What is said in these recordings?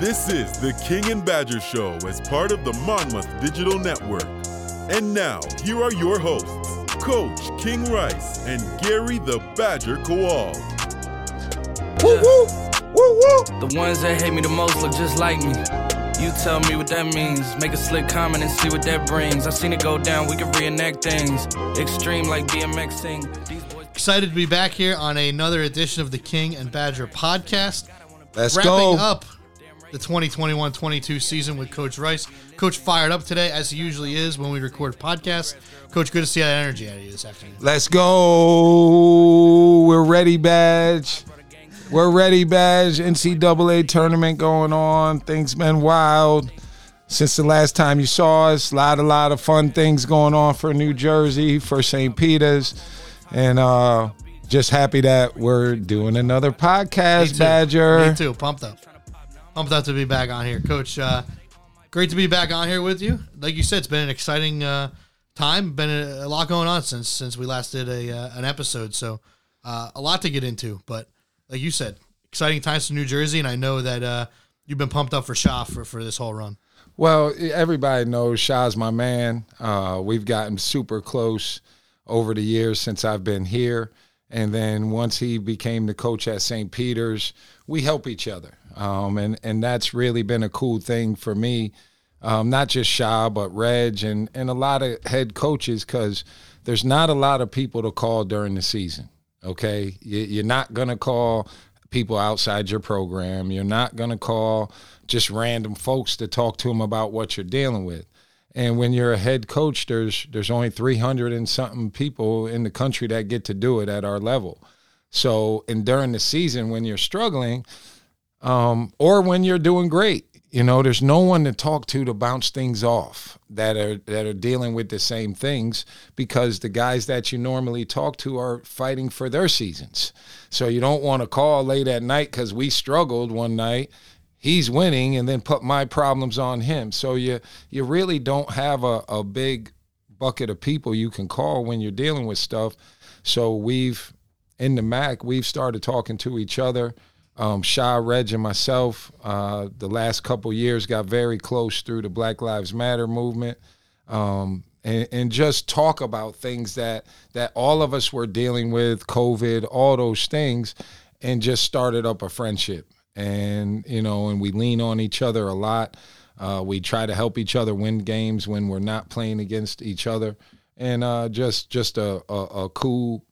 This is the King and Badger Show as part of the Monmouth Digital Network. And now, here are your hosts, Coach King Rice and Gary the Badger Kowal. Woo woo! Woo woo! The ones that hate me the most look just like me. You tell me what that means. Make a slick comment and see what that brings. I've seen it go down, we can reenact things. Extreme like BMXing. These boys- Excited to be back here on another edition of the King and Badger podcast. Let's Wrapping go. up the 2021-22 season with Coach Rice. Coach fired up today, as he usually is when we record podcasts. Coach, good to see that energy out of you this afternoon. Let's go. We're ready, badge. We're ready, badge. NCAA tournament going on. Things been wild since the last time you saw us. A lot, a lot of fun things going on for New Jersey, for St. Peter's, and uh, just happy that we're doing another podcast, too. Badger. Me too. Pumped up. Pumped up to be back on here, Coach. Uh, great to be back on here with you. Like you said, it's been an exciting uh, time. Been a, a lot going on since since we last did a uh, an episode. So uh, a lot to get into. But like you said, exciting times in New Jersey, and I know that uh, you've been pumped up for Sha for, for this whole run. Well, everybody knows Sha's my man. Uh, we've gotten super close over the years since I've been here. And then once he became the coach at St. Peter's, we help each other. Um, and, and that's really been a cool thing for me. Um, not just Sha, but Reg and, and a lot of head coaches, because there's not a lot of people to call during the season. Okay. You- You're not going to call people outside your program. You're not going to call just random folks to talk to them about what you're dealing with. And when you're a head coach, there's there's only 300 and something people in the country that get to do it at our level. So, and during the season when you're struggling, um, or when you're doing great, you know, there's no one to talk to to bounce things off that are that are dealing with the same things because the guys that you normally talk to are fighting for their seasons. So you don't want to call late at night because we struggled one night. He's winning, and then put my problems on him. So you you really don't have a, a big bucket of people you can call when you're dealing with stuff. So we've in the MAAC, we've started talking to each other. Um, Reg, and myself, uh, the last couple years got very close through the Black Lives Matter movement, um, and, and just talk about things that that all of us were dealing with, COVID, all those things, and just started up a friendship. And you know, and we lean on each other a lot. Uh, we try to help each other win games when we're not playing against each other, and uh, just just a, a, a cool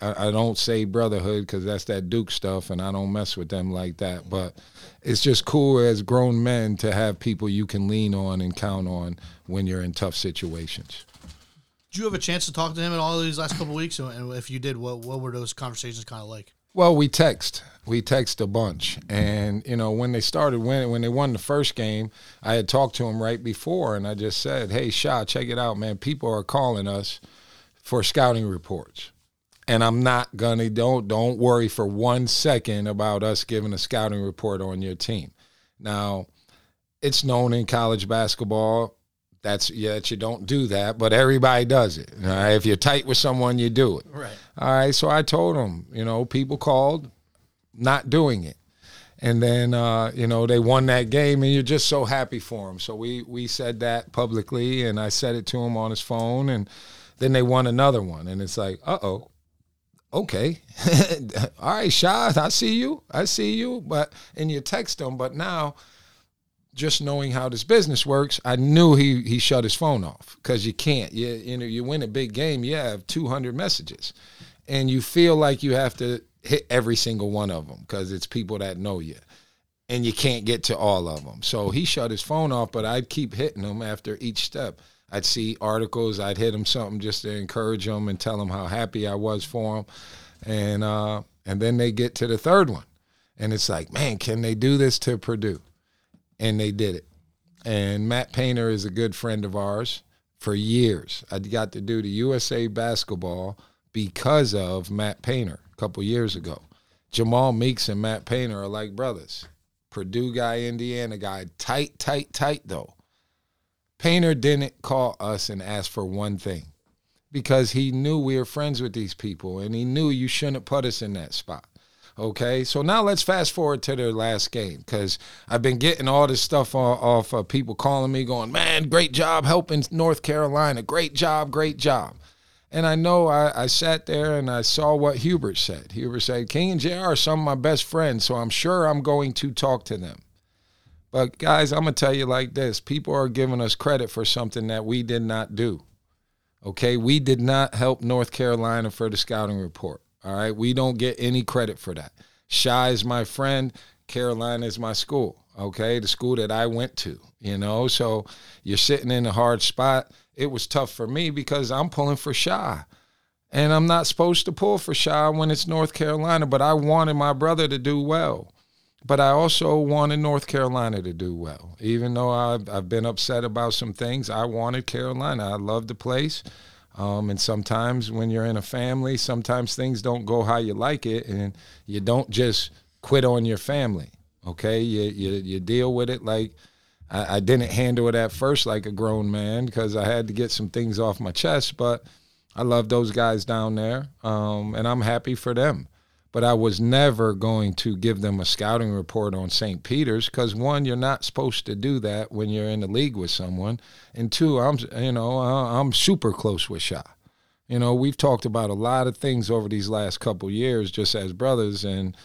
I, I don't say brotherhood because that's that Duke stuff, and I don't mess with them like that. But it's just cool as grown men to have people you can lean on and count on when you're in tough situations. Did you have a chance to talk to him at all these last couple weeks? And if you did, what what were those conversations kind of like? Well, we text. We text a bunch, and you know when they started winning, when they won the first game, I had talked to him right before, and I just said, "Hey, Sha, check it out, man. People are calling us for scouting reports." And I'm not gonna don't don't worry for one second about us giving a scouting report on your team. Now, it's known in college basketball that's yeah that you don't do that, but everybody does it. All right? If you're tight with someone, you do it. Right. All right. So I told them, you know, people called, not doing it. And then uh, you know they won that game, and you're just so happy for them. So we we said that publicly, and I said it to him on his phone, and then they won another one, and it's like, uh oh, okay, all right, Sha, I see you, I see you, but and you text them, but now just knowing how this business works, I knew he he shut his phone off because you can't. You you know you win a big game, you have 200 messages, and you feel like you have to hit every single one of them because it's people that know you, and you can't get to all of them. So he shut his phone off, but I'd keep hitting him after each step. I'd see articles, I'd hit them something just to encourage them and tell them how happy I was for them. and uh, and then they get to the third one, and it's like, man, can they do this to Purdue? and they did it. And Matt Painter is a good friend of ours for years. I got to do the USA basketball because of Matt Painter a couple years ago. Jamal Meeks and Matt Painter are like brothers. Purdue guy, Indiana guy, tight, tight, tight though. Painter didn't call us and ask for one thing because he knew we were friends with these people and he knew you shouldn't put us in that spot. Okay, so now let's fast forward to their last game because I've been getting all this stuff off, of people calling me, going, "Man, great job helping North Carolina. Great job, great job." And I know I, I sat there and I saw what Hubert said. Hubert said, "King and Jr. are some of my best friends, so I'm sure I'm going to talk to them." But guys, I'm gonna tell you like this: people are giving us credit for something that we did not do. Okay, we did not help North Carolina for the scouting report. All right. We don't get any credit for that. Shy is my friend. Carolina is my school. Okay. The school that I went to, you know. So you're sitting in a hard spot. It was tough for me because I'm pulling for Shy. And I'm not supposed to pull for Shy when it's North Carolina, but I wanted my brother to do well. But I also wanted North Carolina to do well. Even though I've, I've been upset about some things, I wanted Carolina. I love the place. Um, and sometimes when you're in a family, sometimes things don't go how you like it, and you don't just quit on your family. Okay, you you, you deal with it like I, I didn't handle it at first like a grown man because I had to get some things off my chest. But I love those guys down there, um, and I'm happy for them but I was never going to give them a scouting report on St. Peter's because one, you're not supposed to do that when you're in the league with someone, and two, I'm you know I'm super close with Sha. You know, we've talked about a lot of things over these last couple years just as brothers, and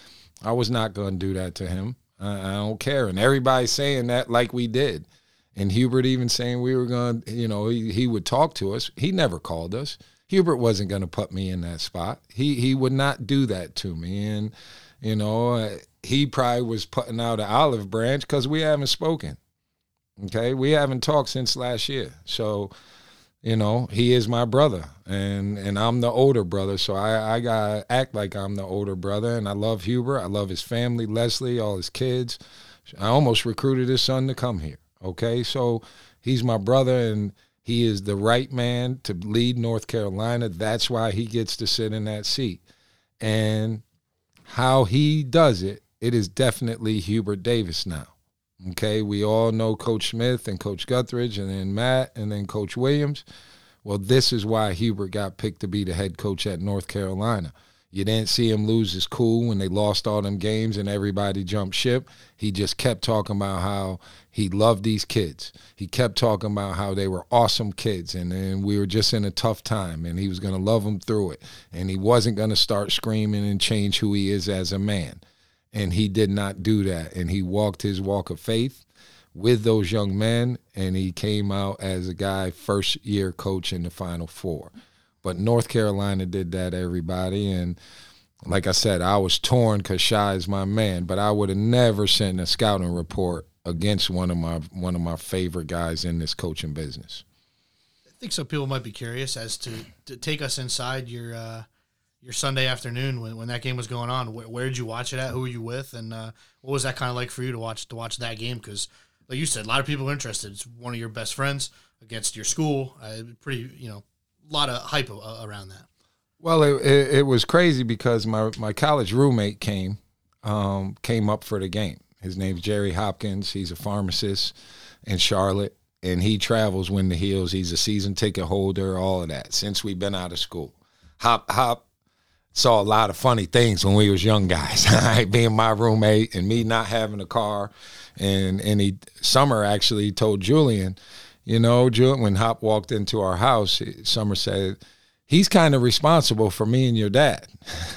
I was not going to do that to him. I, I don't care, and everybody's saying that like we did, and Hubert even saying we were going, you know, he, he would talk to us. He never called us. Hubert wasn't going to put me in that spot. He he would not do that to me, and you know uh, he probably was putting out an olive branch because we haven't spoken. Okay, we haven't talked since last year, so you know he is my brother, and and I'm the older brother, so I I gotta act like I'm the older brother, and I love Hubert. I love his family, Leslie, all his kids. I almost recruited his son to come here. Okay, so he's my brother, and he is the right man to lead North Carolina. That's why he gets to sit in that seat. And how he does it, it is definitely Hubert Davis now. Okay, we all know Coach Smith and Coach Guthridge and then Matt and then Coach Williams. Well, this is why Hubert got picked to be the head coach at North Carolina. You didn't see him lose his cool when they lost all them games and everybody jumped ship. He just kept talking about how he loved these kids. He kept talking about how they were awesome kids and, and we were just in a tough time and he was going to love them through it. And he wasn't going to start screaming and change who he is as a man. And he did not do that. And he walked his walk of faith with those young men and he came out as a guy first year coach in the final four. But North Carolina did that, everybody. And like I said, I was torn because Shy is my man, but I would have never sent a scouting report against one of my one of my favorite guys in this coaching business. I think some people might be curious as to, to take us inside your uh, your Sunday afternoon when, when that game was going on. Where, where did you watch it at? Who were you with? And uh, what was that kind of like for you to watch to watch that game? Because like you said, a lot of people are interested. It's one of your best friends against your school. Uh, pretty, you know, lot of hype around that. Well, it, it, it, was crazy because my, my college roommate came um, came up for the game. His name's Jerry Hopkins. He's a pharmacist in Charlotte, and he travels when the heels. He's a season ticket holder, all of that since we've been out of school. Hop Hop saw a lot of funny things when we was young guys. Being my roommate and me not having a car, and and he Summer actually told Julian you know, when Hop walked into our house, Summer said, he's kind of responsible for me and your dad.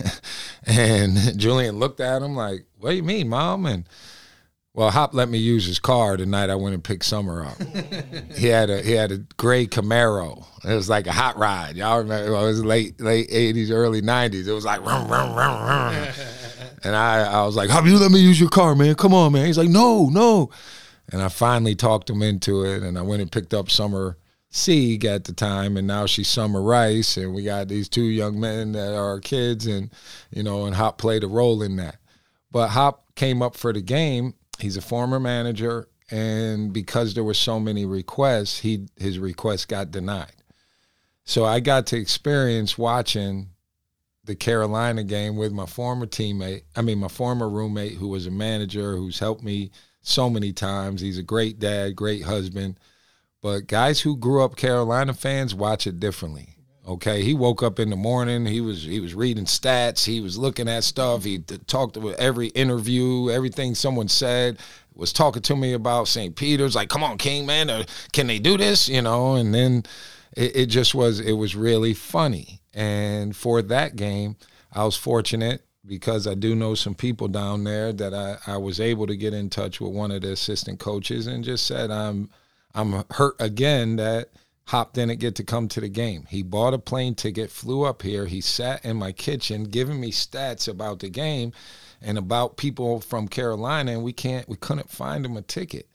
and Julian looked at him like, what do you mean, mom? And well, Hop let me use his car the night I went and picked Summer up. he had a he had a gray Camaro. It was like a hot ride. Y'all remember? Well, it was late late eighties, early nineties. It was like rum rum rum rum. and I I was like, Hop, you let me use your car, man. Come on, man. He's like, no, no. And I finally talked him into it, and I went and picked up Summer Sieg at the time, and now she's Summer Rice, and we got these two young men that are kids, and you know, and Hop played a role in that. But Hop came up for the game. He's a former manager, and because there were so many requests, he his request got denied. So I got to experience watching the Carolina game with my former teammate. I mean, my former roommate, who was a manager, who's helped me so many times. He's a great dad, great husband. But guys who grew up Carolina fans watch it differently. Okay, he woke up in the morning. He was he was reading stats. He was looking at stuff. He talked with every interview, everything someone said. Was talking to me about St. Peter's. Like, come on, King, man, uh, can they do this? You know. And then it, it just was. It was really funny. And for that game, I was fortunate because I do know some people down there that I, I was able to get in touch with one of the assistant coaches and just said I'm I'm hurt again that Hop didn't get to come to the game. He bought a plane ticket, flew up here. He sat in my kitchen giving me stats about the game and about people from Carolina, and we can't we couldn't find him a ticket.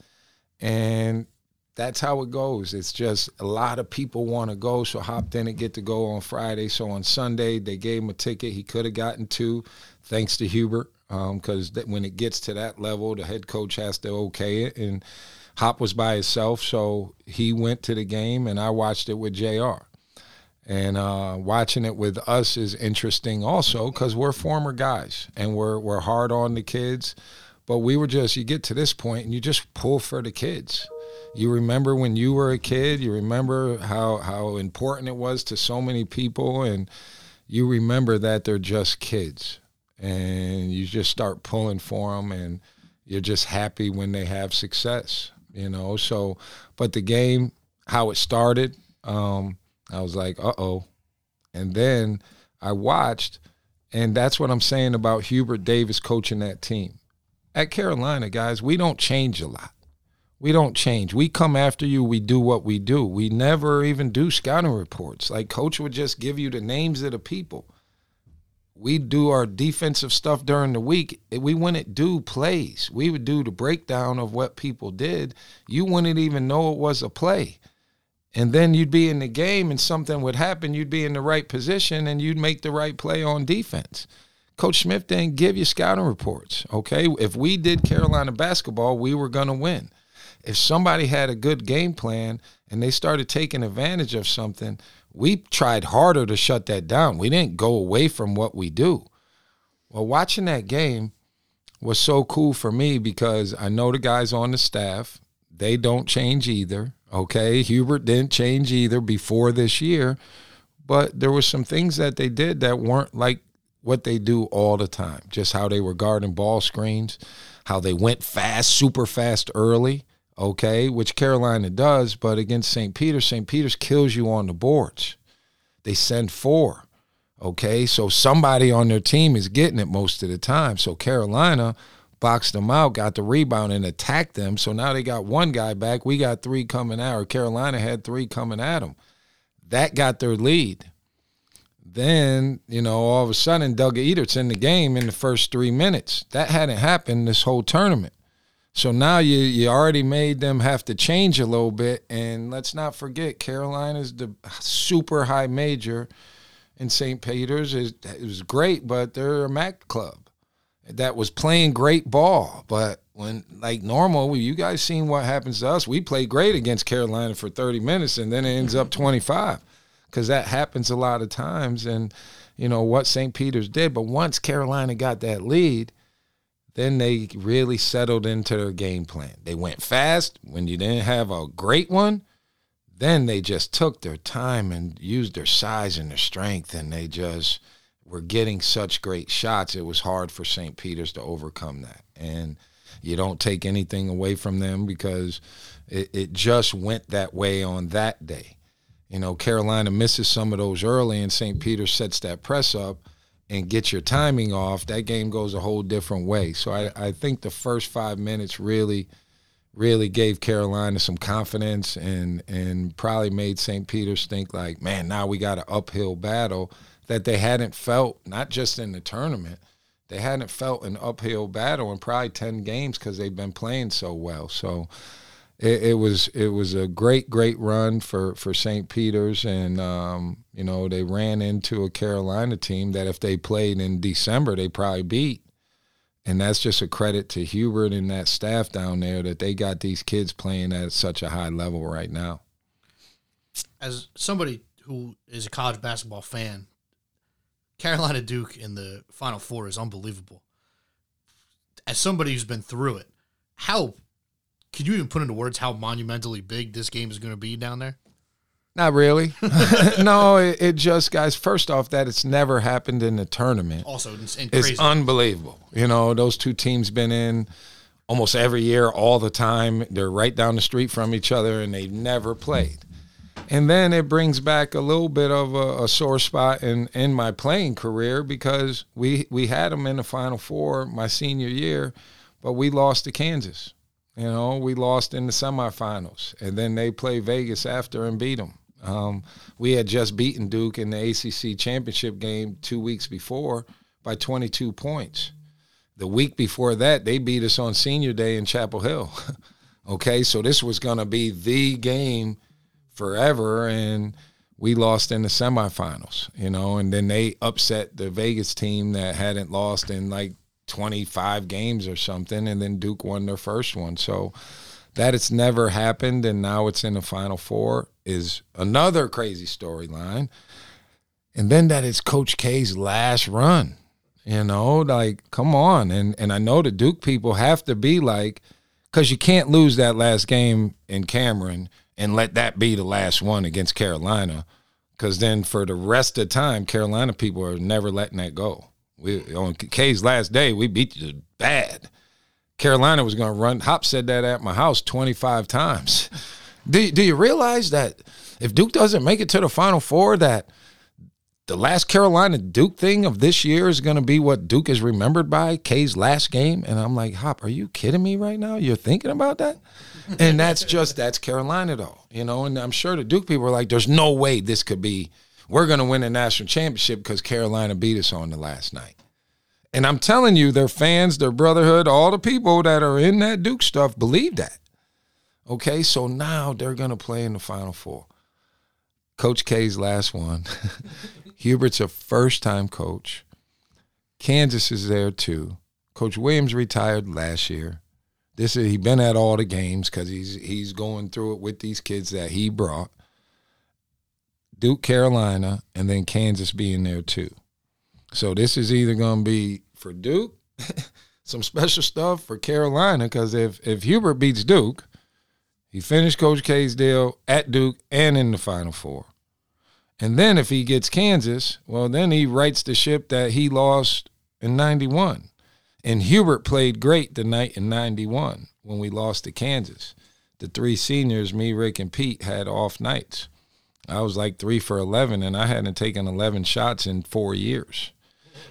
And that's how it goes. It's just a lot of people want to go, so Hop didn't get to go on Friday. So on Sunday, they gave him a ticket. He could have gotten two, thanks to Hubert, because um, when it gets to that level, the head coach has to okay it. And Hop was by himself, so he went to the game, and I watched it with Jr. And uh, watching it with us is interesting also because we're former guys and we're we're hard on the kids, but we were just you get to this point and you just pull for the kids. You remember when you were a kid. You remember how how important it was to so many people, and you remember that they're just kids, and you just start pulling for them, and you're just happy when they have success you know. So, but the game, how it started, um, I was like, uh oh. And then I watched, and that's what I'm saying about Hubert Davis coaching that team. At Carolina, guys, we don't change a lot. We don't change. We come after you. We do what we do. We never even do scouting reports. Like coach would just give you the names of the people we do our defensive stuff during the week. We wouldn't do plays. We would do the breakdown of what people did. You wouldn't even know it was a play. And then you'd be in the game and something would happen. You'd be in the right position and you'd make the right play on defense. Coach Smith didn't give you scouting reports. Okay. If we did Carolina basketball, we were going to win. If somebody had a good game plan and they started taking advantage of something, we tried harder to shut that down. We didn't go away from what we do. Well, watching that game was so cool for me because I know the guys on the staff, they don't change either. Okay. Hubert didn't change either before this year, but there were some things that they did that weren't like what they do all the time. Just how they were guarding ball screens, how they went fast, super fast early okay, which Carolina does, but against St. Peter's, St. Peter's kills you on the boards. They send four, okay? So somebody on their team is getting it most of the time. So Carolina boxed them out, got the rebound, and attacked them. So now they got one guy back. We got three coming out, or Carolina had three coming at them. That got their lead. Then, you know, all of a sudden, Doug Edert in the game in the first three minutes. That hadn't happened this whole tournament. So now you you already made them have to change a little bit, and let's not forget Carolina's the super high major, in St. Peter's is it was great, but they're a MAAC club that was playing great ball. But when like normal, you guys seen what happens to us. We play great against Carolina for thirty minutes, and then it ends up twenty five, because that happens a lot of times. And you know what St. Peter's did, but once Carolina got that lead then they really settled into their game plan. They went fast when you didn't have a great one. Then they just took their time and used their size and their strength, and they just were getting such great shots. It was hard for St. Peter's to overcome that. And you don't take anything away from them because it, it just went that way on that day. You know, Carolina misses some of those early, and St. Peter sets that press up and get your timing off, that game goes a whole different way. So I, I think the first five minutes really, really gave Carolina some confidence and and probably made St. Peter's think like, man, now we got an uphill battle that they hadn't felt not just in the tournament. They hadn't felt an uphill battle in probably ten games because they've been playing so well. So it, it, was it was a great great run for for St. Peter's, and um, you know they ran into a Carolina team that if they played in December they probably beat, and that's just a credit to Hubert and that staff down there that they got these kids playing at such a high level right now. As somebody who is a college basketball fan, Carolina Duke in the Final Four is unbelievable. As somebody who's been through it, how could you even put into words how monumentally big this game is going to be down there? Not really. no, it, it just, guys. First off, that it's never happened in the tournament. Also, it's It's unbelievable. You know, those two teams been in almost every year, all the time. They're right down the street from each other, and they've never played. And then it brings back a little bit of a, a sore spot in, in my playing career because we we had them in the Final Four my senior year, but we lost to Kansas. You know, we lost in the semifinals, and then they played Vegas after and beat them. Um, we had just beaten Duke in the ACC championship game two weeks before by 22 points. The week before that, they beat us on senior day in Chapel Hill. okay, so this was going to be the game forever, and we lost in the semifinals, you know, and then they upset the Vegas team that hadn't lost in like 25 games or something, and then Duke won their first one. So that it's never happened, and now it's in the Final Four is another crazy storyline. And then that is Coach K's last run. You know, like, come on. And and I know the Duke people have to be like, because you can't lose that last game in Cameron and let that be the last one against Carolina. Because then for the rest of the time, Carolina people are never letting that go. We on K's last day, we beat you bad. Carolina was going to run. Hop said that at my house 25 times. Do, do you realize that if Duke doesn't make it to the Final Four, that the last Carolina Duke thing of this year is going to be what Duke is remembered by, K's last game? And I'm like, Hop, are you kidding me right now? You're thinking about that? And that's just, that's Carolina, though, you know? And I'm sure the Duke people are like, there's no way this could be, we're going to win a national championship because Carolina beat us on the last night. And I'm telling you, their fans, their brotherhood, all the people that are in that Duke stuff believe that. Okay, so now they're going to play in the Final Four. Coach K's last one. Hubert's a first time coach. Kansas is there too. Coach Williams retired last year. This is he been at all the games because he's he's going through it with these kids that he brought. Duke, Carolina, and then Kansas being there too. So this is either going to be for Duke, some special stuff for Carolina because if if Hubert beats Duke, he finished Coach K's deal at Duke and in the Final Four. And then if he gets Kansas, well, then he rights the ship that he lost in 91. And Hubert played great the night in 91 when we lost to Kansas. The three seniors, me, Rick, and Pete, had off nights. I was like three for 11, and I hadn't taken 11 shots in four years.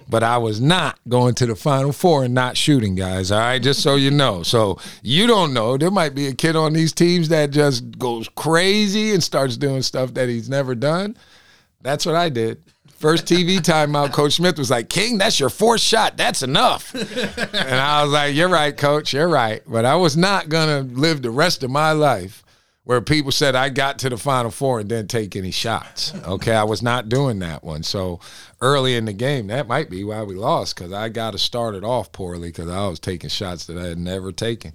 But I was not going to the Final Four and not shooting, guys. All right, just so you know. So you don't know. There might be a kid on these teams that just goes crazy and starts doing stuff that he's never done. That's what I did. First TV timeout, Coach Smith was like, King, that's your fourth shot. That's enough. and I was like, You're right, Coach. You're right. But I was not going to live the rest of my life where people said I got to the Final Four and didn't take any shots. Okay. I was not doing that one. So early in the game, that might be why we lost because I got to start it off poorly because I was taking shots that I had never taken.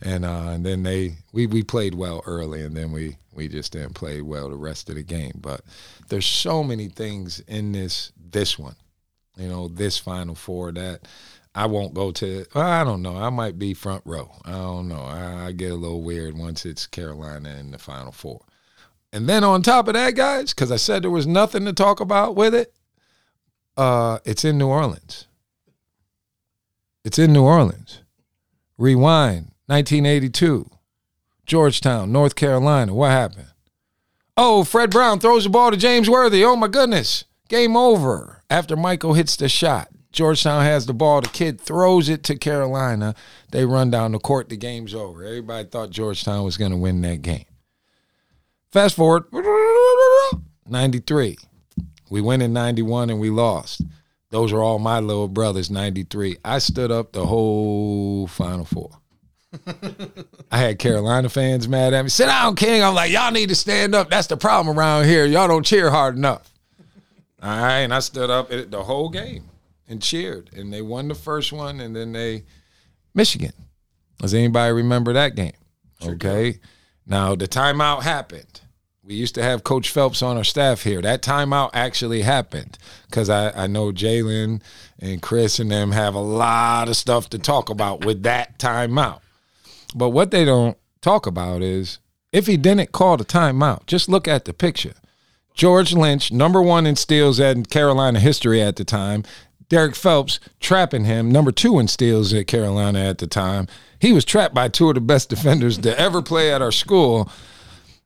And, uh, and then they we, we played well early and then we we just didn't play well the rest of the game. But there's so many things in this this one, you know, this Final Four that I won't go to. Well, I don't know. I might be front row. I don't know. I, I get a little weird once it's Carolina in the Final Four. And then on top of that, guys, because I said there was nothing to talk about with it, uh, it's in New Orleans. It's in New Orleans. Rewind, 1982. Georgetown, North Carolina. What happened? Oh, Fred Brown throws the ball to James Worthy. Oh my goodness. Game over. After Michael hits the shot. Georgetown has the ball. The kid throws it to Carolina. They run down the court. The game's over. Everybody thought Georgetown was going to win that game. Fast forward 93. We win in 91 and we lost. Those are all my little brothers, 93. I stood up the whole Final Four. I had Carolina fans mad at me. Sit down, King. I'm like, y'all need to stand up. That's the problem around here. Y'all don't cheer hard enough. All right. And I stood up the whole game and cheered. And they won the first one. And then they, Michigan. Does anybody remember that game? okay. Now, the timeout happened. We used to have Coach Phelps on our staff here. That timeout actually happened because I, I know Jalen and Chris and them have a lot of stuff to talk about with that timeout. But what they don't talk about is if he didn't call the timeout, just look at the picture. George Lynch, number one in steals at Carolina history at the time. Derrick Phelps trapping him, number two in steals at Carolina at the time. He was trapped by two of the best defenders to ever play at our school.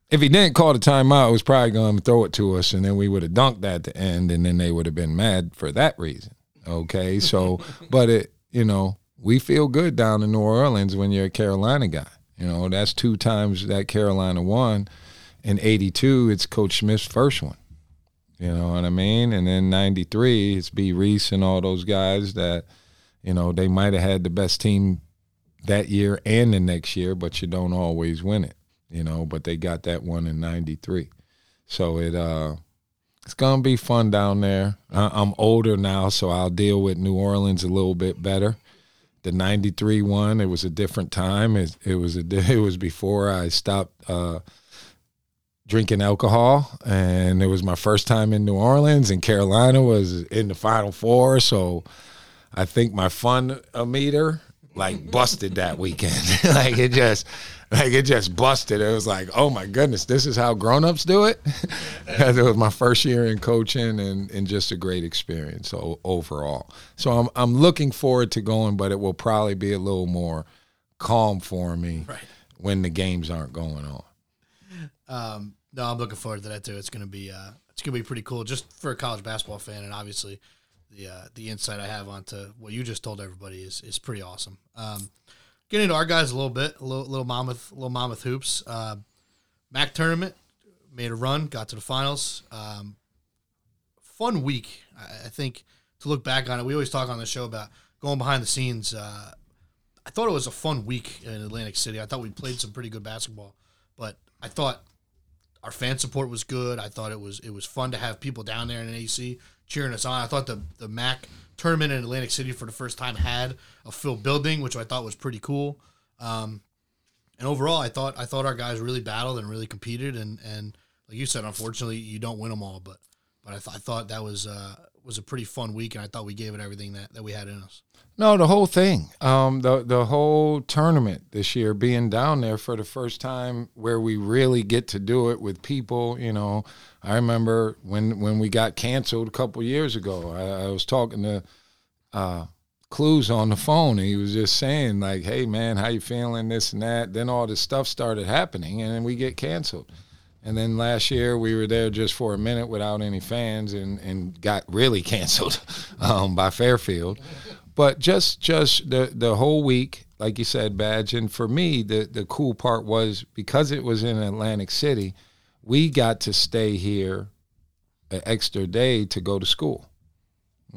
If he didn't call the timeout, he was probably going to throw it to us, and then we would have dunked that at the end, and then they would have been mad for that reason. Okay, so, but it, you know, we feel good down in New Orleans when you're a Carolina guy. You know, that's two times that Carolina won. In 82, it's Coach Smith's first one. You know what I mean? And then 93, it's B. Reese and all those guys that, you know, they might have had the best team that year and the next year, but you don't always win it, you know, but they got that one in 93. So it, uh, it's gonna be fun down there. I'm older now, so I'll deal with New Orleans a little bit better the 93 one it was a different time it, it was a it was before i stopped uh, drinking alcohol and it was my first time in new orleans and carolina was in the final four so i think my fun meter like busted that weekend like it just like it just busted. It was like, oh my goodness, this is how grown-ups do it. it was my first year in coaching and, and just a great experience overall. So I'm I'm looking forward to going, but it will probably be a little more calm for me right. when the games aren't going on. Um, no, I'm looking forward to that too. It's gonna be uh, it's gonna be pretty cool just for a college basketball fan, and obviously the uh, the insight I have onto what you just told everybody is is pretty awesome. Um, getting into our guys a little bit, a little, little Monmouth, little Monmouth hoops. Uh, MAAC tournament made a run, got to the finals. Um, fun week, I, I, think. To look back on it, we always talk on the show about going behind the scenes. Uh, I thought it was a fun week in Atlantic City. I thought we played some pretty good basketball, but I thought our fan support was good. I thought it was it was fun to have people down there in AC cheering us on. I thought the the MAAC tournament in Atlantic City for the first time had a full building, which I thought was pretty cool. Um, and overall, I thought I thought our guys really battled and really competed, and and like you said, unfortunately, you don't win them all, but but I, th- I thought that was uh, was a pretty fun week, and I thought we gave it everything that, that we had in us. No, the whole thing, um, the the whole tournament this year, being down there for the first time, where we really get to do it with people. You know, I remember when when we got canceled a couple years ago. I, I was talking to uh, Clues on the phone, and he was just saying like, "Hey man, how you feeling? This and that." Then all this stuff started happening, and we get canceled. And then last year we were there just for a minute without any fans, and and got really canceled um, by Fairfield. But just just the the whole week, like you said, badge. And for me, the the cool part was because it was in Atlantic City, we got to stay here an extra day to go to school.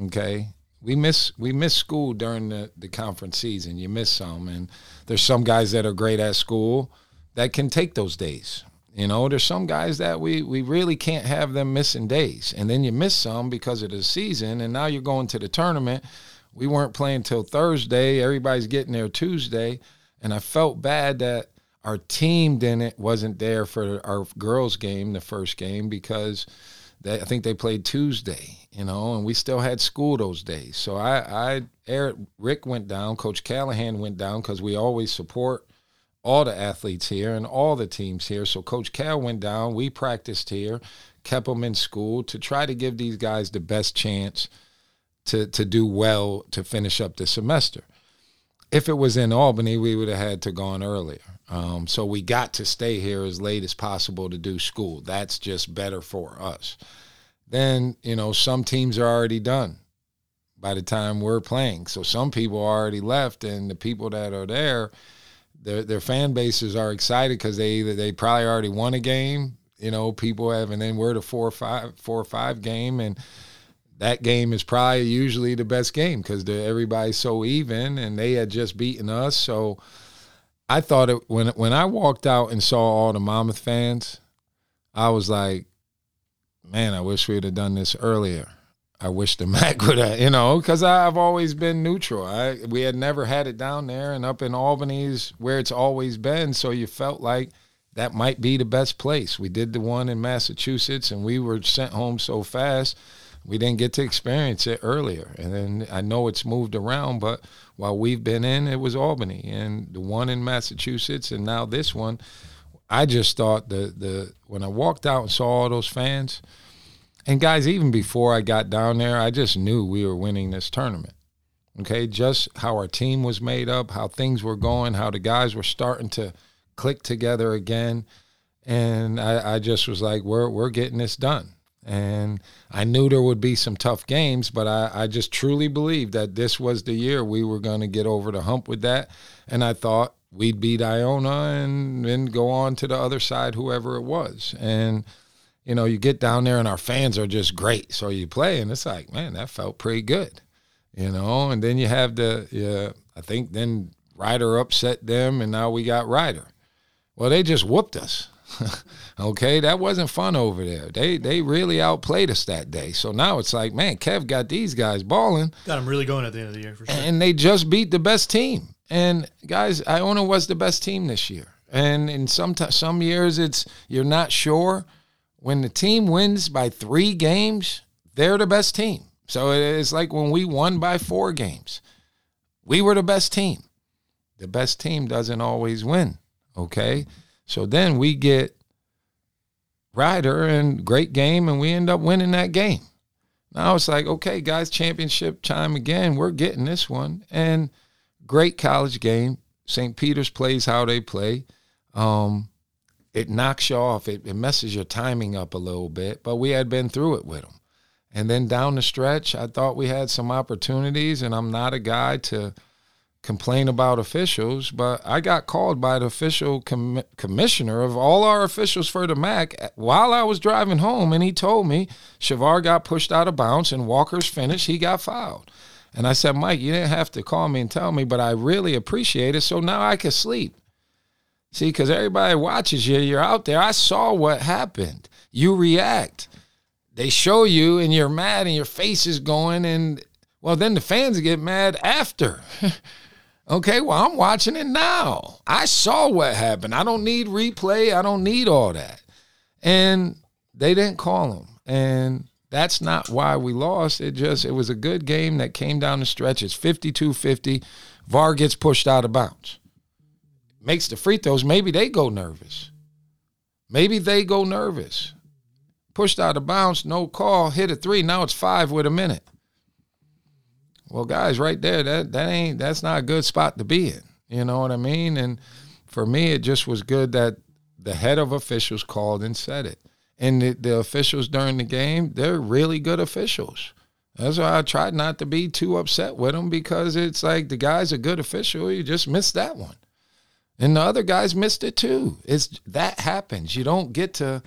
Okay, we miss we miss school during the, the conference season. You miss some, and there's some guys that are great at school that can take those days. You know, there's some guys that we we really can't have them missing days, and then you miss some because of the season, and now you're going to the tournament. We weren't playing till Thursday. Everybody's getting there Tuesday, and I felt bad that our team didn't wasn't there for our girls' game, the first game, because they, I think they played Tuesday, you know, and we still had school those days. So I, I Eric, Rick went down, Coach Callahan went down because we always support all the athletes here and all the teams here. So Coach Cal went down. We practiced here, kept them in school to try to give these guys the best chance to to do well to finish up the semester. If it was in Albany, we would have had to gone earlier. Um, so we got to stay here as late as possible to do school. That's just better for us. Then, you know, some teams are already done by the time we're playing. So some people already left, and the people that are there, their their fan bases are excited because they they probably already won a game. You know, people have, and then we're the four or five four or five game, and that game is probably usually the best game because everybody's so even, and they had just beaten us. So I thought it when when I walked out and saw all the Monmouth fans, I was like, man, I wish we'd have done this earlier. I wish the MAAC would have, you know, because I've always been neutral. I we had never had it down there, and up in Albany's where it's always been. So you felt like that might be the best place. We did the one in Massachusetts, and we were sent home so fast we didn't get to experience it earlier. And then I know it's moved around, but while we've been in, it was Albany and the one in Massachusetts, and now this one. I just thought the the when I walked out and saw all those fans, and guys, even before I got down there, I just knew we were winning this tournament. Okay, just how our team was made up, how things were going, how the guys were starting to click together again, and I, I just was like, we're we're getting this done. And I knew there would be some tough games, but I, I just truly believed that this was the year we were going to get over the hump with that. And I thought we'd beat Iona and then go on to the other side, whoever it was. And you know, you get down there and our fans are just great. So you play, and it's like, man, that felt pretty good, you know. And then you have the, yeah, I think then Rider upset them, and now we got Rider. Well, they just whooped us. okay, that wasn't fun over there. They they really outplayed us that day. So now it's like, man, Kev got these guys balling. Got them really going at the end of the year for sure. And they just beat the best team. And guys, Iona was the best team this year. And in some t- some years, it's you're not sure. When the team wins by three games, they're the best team. So it's like when we won by four games, we were the best team. The best team doesn't always win. Okay. So then we get Rider and great game, and we end up winning that game. Now it's like, okay, guys, championship time again. We're getting this one. And great college game. St. Peter's plays how they play. Um, it knocks you off. It, it messes your timing up a little bit, but we had been through it with them. And then down the stretch, I thought we had some opportunities, and I'm not a guy to – complain about officials, but I got called by the official com- commissioner of all our officials for the MAAC eh, while I was driving home, and he told me Shavar got pushed out of bounds and Walker's finished. He got fouled. And I said, Mike, you didn't have to call me and tell me, but I really appreciate it. So now I can sleep. See, because everybody watches you, you're out there. I saw what happened. You react. They show you, and you're mad, and your face is going, and well, then the fans get mad after. Okay, well, I'm watching it now. I saw what happened. I don't need replay. I don't need all that. And they didn't call him. And that's not why we lost. It just, it was a good game that came down the stretch. It's 52 50. VAR gets pushed out of bounds. Makes the free throws. Maybe they go nervous. Maybe they go nervous. Pushed out of bounds, no call, hit a three. Now it's five with a minute. Well, guys, right there, that that ain't that's not a good spot to be in. You know what I mean? And for me, it just was good that the head of officials called and said it. And the, the officials during the game, they're really good officials. That's why I tried not to be too upset with them because it's like the guy's a good official. You just missed that one. And the other guys missed it too. It's that happens. You don't get to,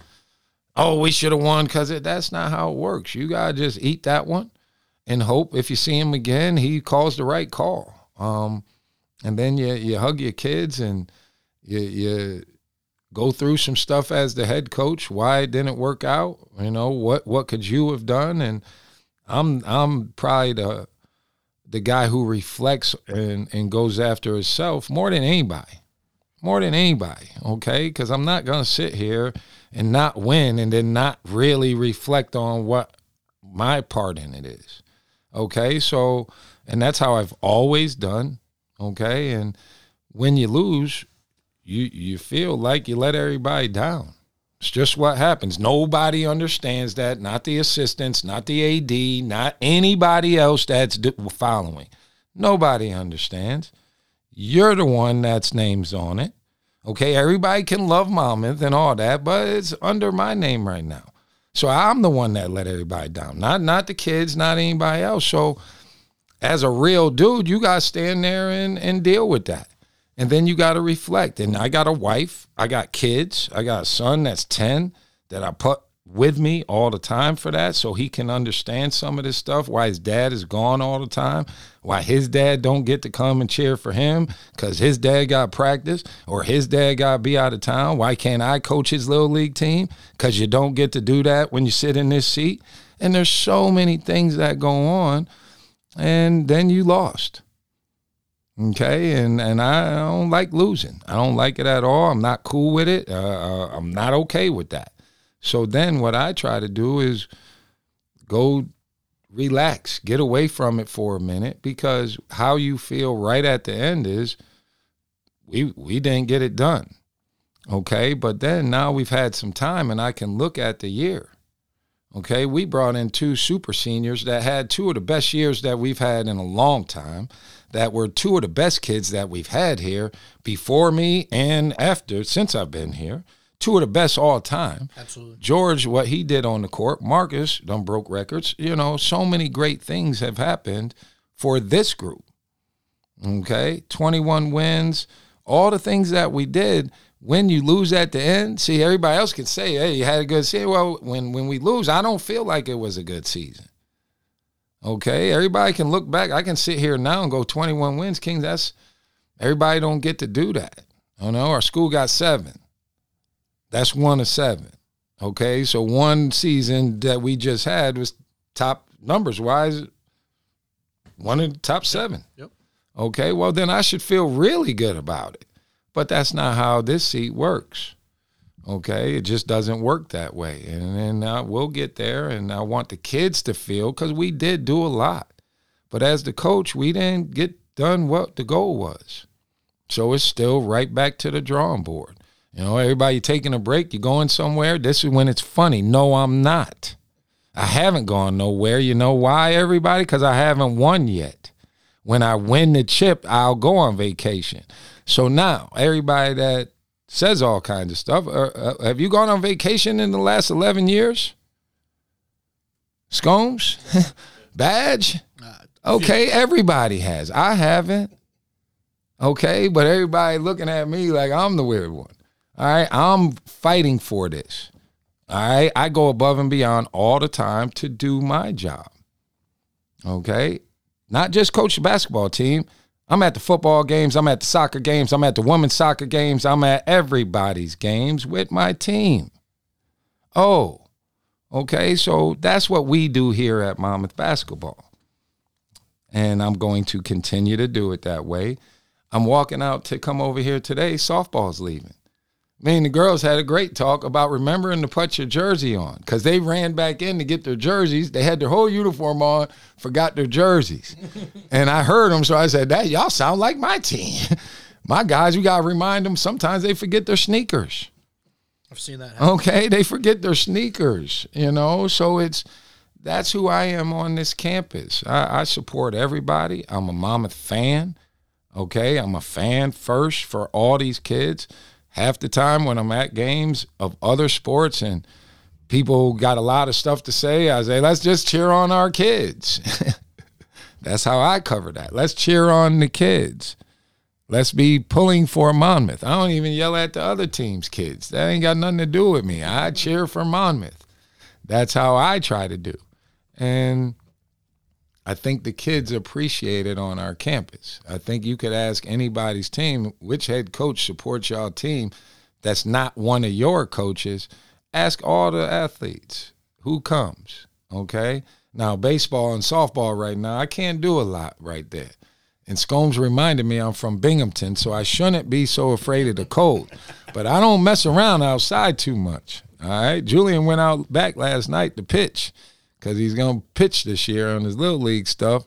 oh, we should have won because that's not how it works. You gotta just eat that one and hope if you see him again, he calls the right call. Um, and then you you hug your kids and you you go through some stuff as the head coach. Why it didn't work out? You know what what could you have done? And I'm I'm probably the the guy who reflects and and goes after himself more than anybody, more than anybody. Okay, because I'm not gonna sit here and not win and then not really reflect on what my part in it is. Okay. So, and that's how I've always done. Okay. And when you lose, you, you feel like you let everybody down. It's just what happens. Nobody understands that. Not the assistants, not the AD, not anybody else that's following. Nobody understands. You're the one that's names on it. Okay, everybody can love Monmouth and all that, but it's under my name right now. So I'm the one that let everybody down, not not the kids, not anybody else. So as a real dude, you got to stand there and, and deal with that. And then you got to reflect. And I got a wife, I got kids, I got a son that's 10 that I put with me all the time for that so he can understand some of this stuff why his dad is gone all the time why his dad don't get to come and cheer for him because his dad got practice or his dad got be out of town. Why can't i coach his little league team? Because you don't get to do that when you sit in this seat. And there's so many things that go on and then you lost. Okay? And and i don't like losing. I don't like it at all. I'm not cool with it. Uh, uh i'm not okay with that so then what I try to do is go relax, get away from it for a minute because how you feel right at the end is we we didn't get it done. Okay, but then now we've had some time and I can look at the year. Okay, we brought in two super seniors that had two of the best years that we've had in a long time, that were two of the best kids that we've had here before me and after, since I've been here. Two of the best all time. Absolutely. George, what he did on the court, Marcus done broke records. You know, so many great things have happened for this group. Okay, 21 wins, all the things that we did. When you lose at the end, see everybody else can say, "Hey, you had a good season." Well, when when we lose, I don't feel like it was a good season. Okay, everybody can look back. I can sit here now and go 21 wins, Kings. That's everybody don't get to do that. You know, our school got seven. That's one of seven. Okay, so one season that we just had was top numbers wise, one of the top seven. Yep. Okay, well then I should feel really good about it. But that's not how this seat works. Okay, it just doesn't work that way. And then uh, we'll get there, and I want the kids to feel because we did do a lot. But as the coach, we didn't get done what the goal was. So it's still right back to the drawing board. You know, everybody taking a break, you're going somewhere. This is when it's funny. No, I'm not. I haven't gone nowhere. You know why, everybody? Because I haven't won yet. When I win the chip, I'll go on vacation. So now, everybody that says all kinds of stuff, uh, uh, have you gone on vacation in the last 11 years? Scones? Badge? Okay, everybody has. I haven't. Okay, but everybody looking at me like I'm the weird one. All right, I'm fighting for this. All right, I go above and beyond all the time to do my job. Okay, not just coach the basketball team. I'm at the football games, I'm at the soccer games, I'm at the women's soccer games, I'm at everybody's games with my team. Oh, okay, so that's what we do here at Monmouth Basketball. And I'm going to continue to do it that way. I'm walking out to come over here today, softball's leaving. Me and the girls had a great talk about remembering to put your jersey on because they ran back in to get their jerseys. They had their whole uniform on, forgot their jerseys. and I heard them, so I said, that y'all sound like my team. my guys, we got to remind them sometimes they forget their sneakers. I've seen that. Happen. Okay, they forget their sneakers, you know. So it's that's who I am on this campus. I, I support everybody. I'm a Monmouth fan. Okay, I'm a fan first for all these kids half the time when I'm at games of other sports and people got a lot of stuff to say, I say, let's just cheer on our kids. That's how I cover that. Let's cheer on the kids. Let's be pulling for Monmouth. I don't even yell at the other team's kids. That ain't got nothing to do with me. I cheer for Monmouth. That's how I try to do. And I think the kids appreciate it on our campus. I think you could ask anybody's team which head coach supports y'all team that's not one of your coaches. Ask all the athletes who comes. Okay. Now, baseball and softball right now, I can't do a lot right there. And Scombs reminded me I'm from Binghamton, so I shouldn't be so afraid of the cold. But I don't mess around outside too much. All right. Julian went out back last night to pitch because he's going to pitch this year on his little league stuff.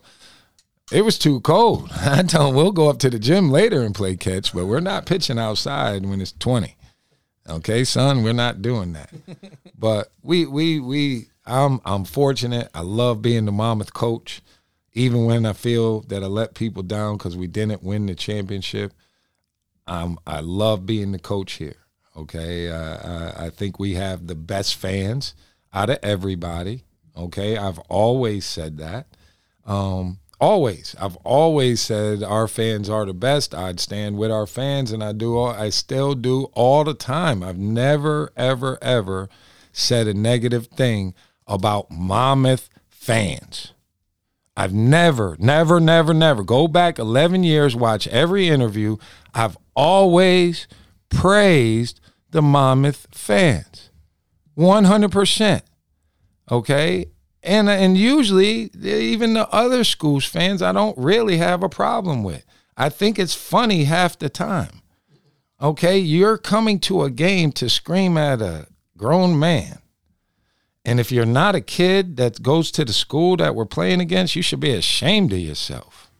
It was too cold. I told him we'll go up to the gym later and play catch, but we're not pitching outside when it's 20. Okay, son, we're not doing that. but we we we I'm I'm fortunate. I love being the Monmouth coach, even when I feel that I let people down because we didn't win the championship. Um, I love being the coach here. Okay, uh, I, I think we have the best fans out of everybody. Okay, I've always said that. Um, always, I've always said our fans are the best. I'd stand with our fans, and I do. All, I still do all the time. I've never, ever, ever said a negative thing about Monmouth fans. I've never, never, never, never. Go back 11 years, watch every interview. I've always praised the Monmouth fans. 100%. Okay. And and usually even the other schools fans I don't really have a problem with. I think it's funny half the time. Okay, you're coming to a game to scream at a grown man. And if you're not a kid that goes to the school that we're playing against, you should be ashamed of yourself.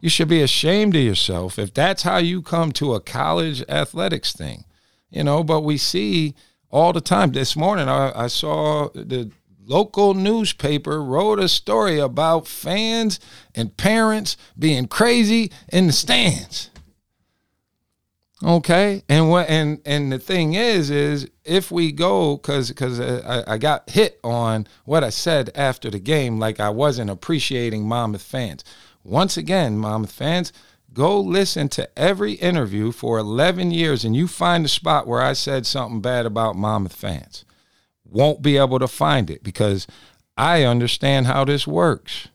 You should be ashamed of yourself if that's how you come to a college athletics thing. you know, but we see all the time. This morning, I, I saw the local newspaper wrote a story about fans and parents being crazy in the stands. Okay, and what and and the thing is, is if we go, because because uh, I, I got hit on what I said after the game, like I wasn't appreciating Monmouth fans. Once again, Monmouth fans, go listen to every interview for 11 years, and you find the spot where I said something bad about Monmouth fans. Won't be able to find it because I understand how this works.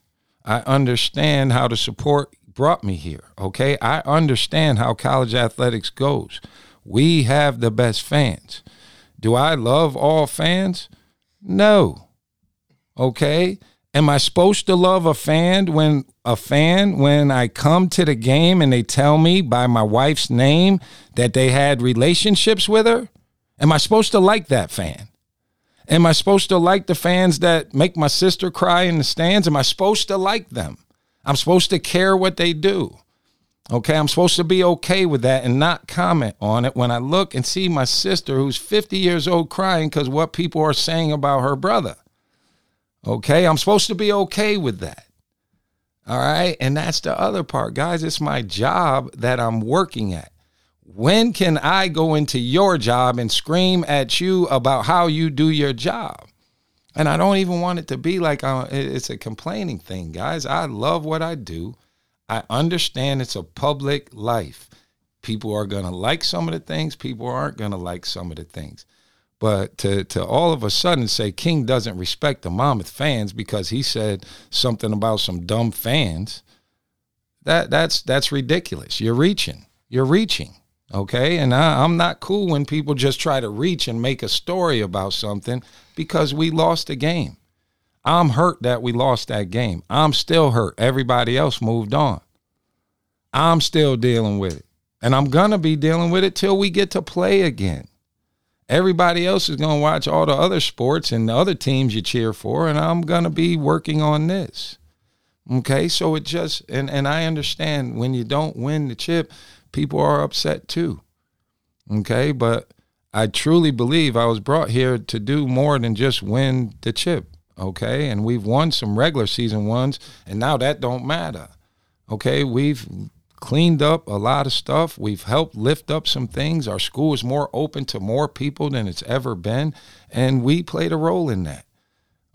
I understand how the support brought me here. Okay. I understand how college athletics goes. We have the best fans. Do I love all fans? No. Okay. Am I supposed to love a fan when a fan when I come to the game and they tell me by my wife's name that they had relationships with her? Am I supposed to like that fan? Am I supposed to like the fans that make my sister cry in the stands? Am I supposed to like them? I'm supposed to care what they do. Okay, I'm supposed to be okay with that and not comment on it when I look and see my sister who's 50 years old crying because what people are saying about her brother. Okay, I'm supposed to be okay with that. All right, and that's the other part, guys. It's my job that I'm working at. When can I go into your job and scream at you about how you do your job? And I don't even want it to be like uh, it's a complaining thing, guys. I love what I do. I understand it's a public life. People are going to like some of the things, people aren't going to like some of the things. But to, to all of a sudden say King doesn't respect the Monmouth fans because he said something about some dumb fans, that that's that's ridiculous. You're reaching. You're reaching. Okay. And I, I'm not cool when people just try to reach and make a story about something because we lost the game. I'm hurt that we lost that game. I'm still hurt. Everybody else moved on. I'm still dealing with it. And I'm going to be dealing with it till we get to play again. Everybody else is going to watch all the other sports and the other teams you cheer for, and I'm going to be working on this. Okay, so it just, and, and I understand when you don't win the chip, people are upset too. Okay, but I truly believe I was brought here to do more than just win the chip. Okay. And we've won some regular season ones, and now that don't matter. Okay. We've cleaned up a lot of stuff. We've helped lift up some things. Our school is more open to more people than it's ever been. And we played a role in that.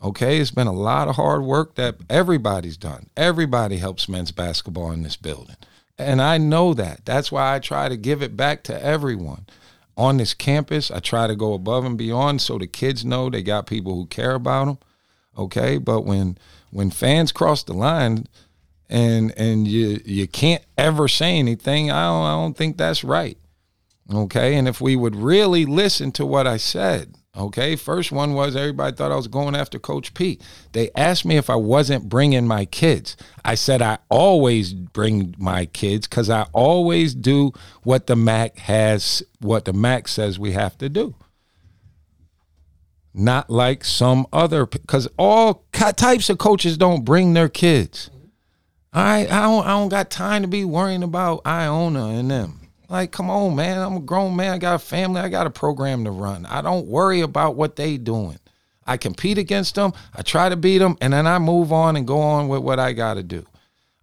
Okay. It's been a lot of hard work that everybody's done. Everybody helps men's basketball in this building. And I know that. That's why I try to give it back to everyone on this campus. I try to go above and beyond so the kids know they got people who care about them. Okay, but when when fans cross the line and and you you can't ever say anything, I don't, I don't think that's right. Okay, and if we would really listen to what I said, Okay. First one was everybody thought I was going after Coach P. They asked me if I wasn't bringing my kids. I said I always bring my kids because I always do what the MAAC has, what the MAAC says we have to do. Not like some other, because all types of coaches don't bring their kids. I I don't I don't got time to be worrying about Iona and them. Like, come on, man. I'm a grown man. I got a family. I got a program to run. I don't worry about what they doing. I compete against them. I try to beat them, and then I move on and go on with what I got to do.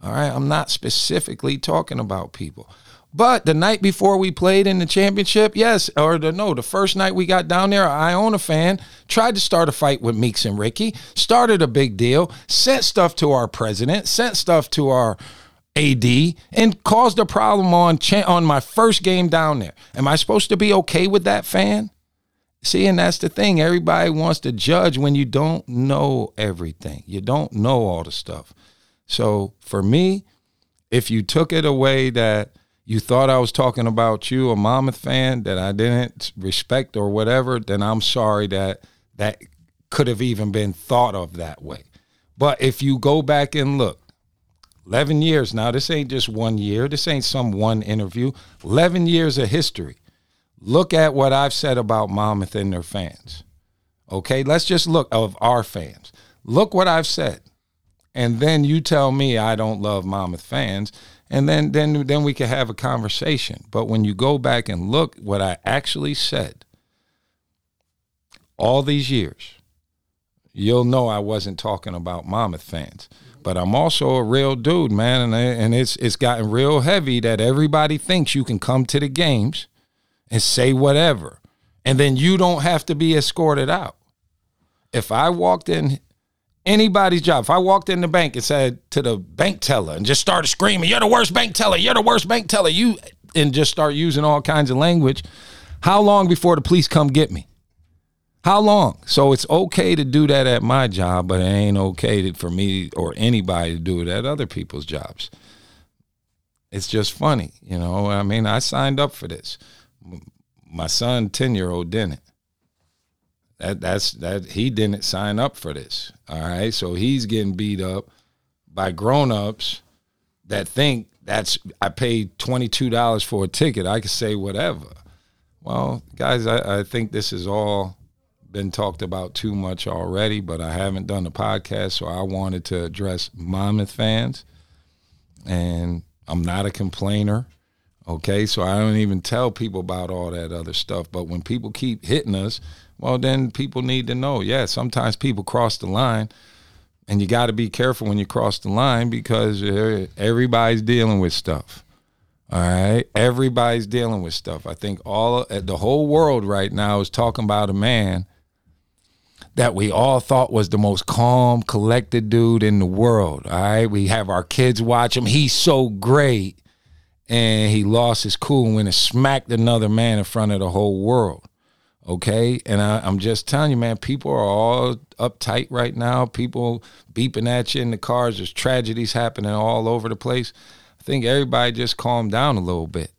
All right. I'm not specifically talking about people. But the night before we played in the championship, yes, or the no, the first night we got down there, Iona fan, tried to start a fight with Meeks and Ricky, started a big deal, sent stuff to our president, sent stuff to our AD and caused a problem on on my first game down there. Am I supposed to be okay with that fan? See, and that's the thing. Everybody wants to judge when you don't know everything. You don't know all the stuff. So for me, if you took it away that you thought I was talking about you, a Monmouth fan that I didn't respect or whatever, then I'm sorry that that could have even been thought of that way. But if you go back and look, 11 years now. This ain't just one year. This ain't some one interview. 11 years of history. Look at what I've said about Monmouth and their fans. Okay, let's just look of our fans. Look what I've said. and then you tell me I don't love Monmouth fans, and then then then we can have a conversation. But when you go back and look what I actually said all these years, you'll know I wasn't talking about Monmouth fans. But I'm also a real dude, man, and and it's it's gotten real heavy that everybody thinks you can come to the games and say whatever, and then you don't have to be escorted out. If I walked in anybody's job. If I walked in the bank and said to the bank teller and just started screaming, "You're the worst bank teller! You're the worst bank teller!" You and just start using all kinds of language. How long before the police come get me? How long? So it's okay to do that at my job, but it ain't okay to, for me or anybody to do it at other people's jobs. It's just funny, you know. I mean, I signed up for this. My son, ten year old, didn't. That that's that he didn't sign up for this. All right. So he's getting beat up by grown-ups that think that's I paid $22 for a ticket. I could say whatever. Well, guys, I, I think this is all been talked about too much already, but I haven't done the podcast, so I wanted to address Monmouth fans. And I'm not a complainer. Okay, so I don't even tell people about all that other stuff. But when people keep hitting us, well, then people need to know. Yeah, sometimes people cross the line, and you got to be careful when you cross the line because everybody's dealing with stuff. All right, everybody's dealing with stuff. I think all the whole world right now is talking about a man that we all thought was the most calm, collected dude in the world. All right, we have our kids watch him. He's so great, and he lost his cool and went and smacked another man in front of the whole world. Okay. And I, am just telling you, man, people are all uptight right now. People beeping at you in the cars. There's tragedies happening all over the place. I think everybody just calm down a little bit.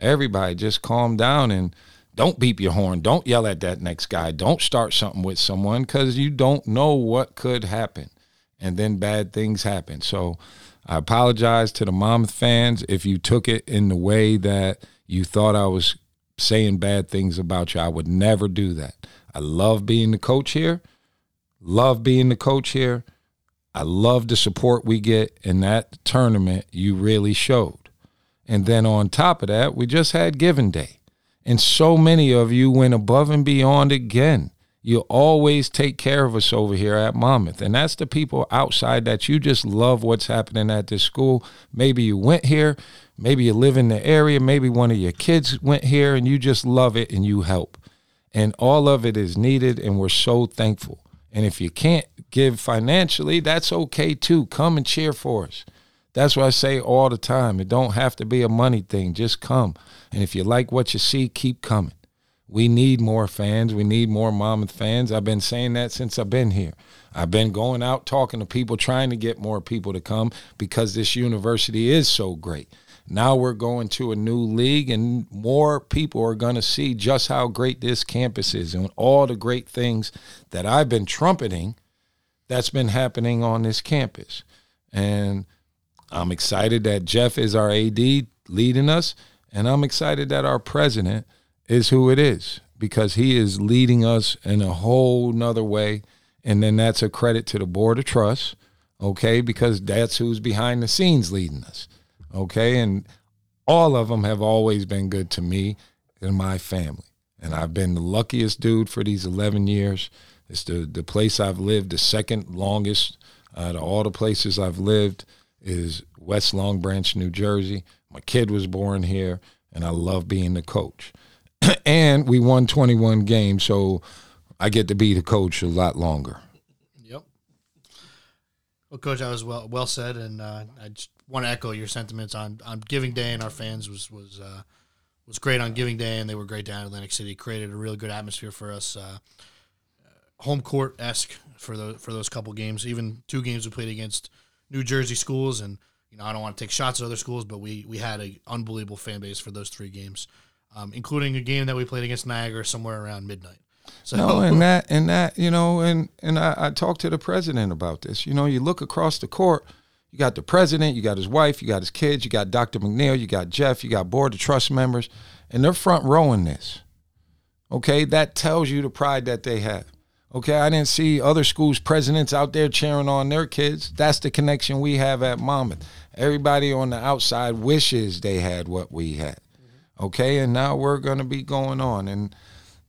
Everybody just calm down and don't beep your horn. Don't yell at that next guy. Don't start something with someone because you don't know what could happen. And then bad things happen. So I apologize to the Monmouth fans if you took it in the way that you thought I was saying bad things about you. I would never do that. I love being the coach here. Love being the coach here. I love the support we get in that tournament. You really showed. And then on top of that, we just had Giving Day. And so many of you went above and beyond again. You always take care of us over here at Monmouth. And that's the people outside that you just love what's happening at this school. Maybe you went here, maybe you live in the area, maybe one of your kids went here and you just love it and you help. And all of it is needed, and we're so thankful. And if you can't give financially, that's okay too. Come and cheer for us. That's what I say all the time. It don't have to be a money thing. Just come. And if you like what you see, keep coming. We need more fans. We need more Monmouth fans. I've been saying that since I've been here. I've been going out talking to people, trying to get more people to come because this university is so great. Now we're going to a new league, and more people are going to see just how great this campus is and all the great things that I've been trumpeting that's been happening on this campus. And I'm excited that Jeff is our AD leading us, and I'm excited that our president – is who it is because he is leading us in a whole nother way. And then that's a credit to the board of trust, okay, because that's who's behind the scenes leading us, okay. And all of them have always been good to me and my family. And I've been the luckiest dude for these 11 years. It's the, the place I've lived the second longest out of all the places I've lived is West Long Branch, New Jersey. My kid was born here, and I love being the coach. and we won 21 games, so I get to be the coach a lot longer. Yep. Well, coach, that was well well said, and uh, I just want to echo your sentiments on on Giving Day and our fans was was uh, was great on Giving Day, and they were great down in Atlantic City. Created a really good atmosphere for us. Uh, home court esque for those for those couple games. Even two games we played against New Jersey schools, and you know I don't want to take shots at other schools, but we we had an unbelievable fan base for those three games um, including a game that we played against Niagara somewhere around midnight. So no, and that and that you know, and and I, I talked to the president about this. You know, you look across the court, you got the president, you got his wife, you got his kids, you got Dr. McNeil, you got Jeff, you got board of trust members, and they're front rowing this. Okay, that tells you the pride that they have. Okay, I didn't see other schools' presidents out there cheering on their kids. That's the connection we have at Monmouth. Everybody on the outside wishes they had what we had. Okay, and now we're going to be going on and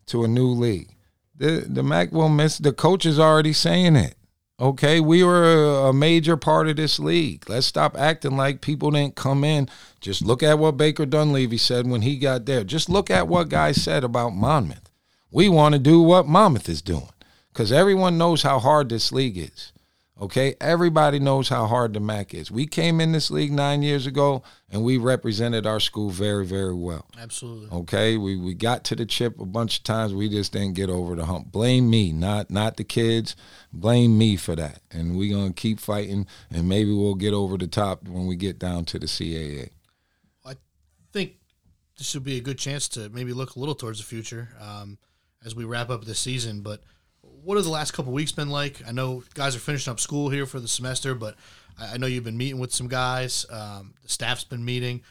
to a new league. The the MAAC will miss. The coach is already saying it. Okay, we were a major part of this league. Let's stop acting like people didn't come in. Just look at what Baker Dunleavy said when he got there. Just look at what guys said about Monmouth. We want to do what Monmouth is doing because everyone knows how hard this league is. Okay, everybody knows how hard the MAAC is. We came in this league nine years ago and we represented our school very, very well. Absolutely. Okay, we we got to the chip a bunch of times. We just didn't get over the hump. Blame me, not not the kids. Blame me for that. And we're gonna keep fighting, and maybe we'll get over the top when we get down to the CAA. I think this should be a good chance to maybe look a little towards the future um, as we wrap up the season. But what have the last couple weeks been like? I know guys are finishing up school here for the semester, but I, I know you've been meeting with some guys. Um, the staff's been meeting.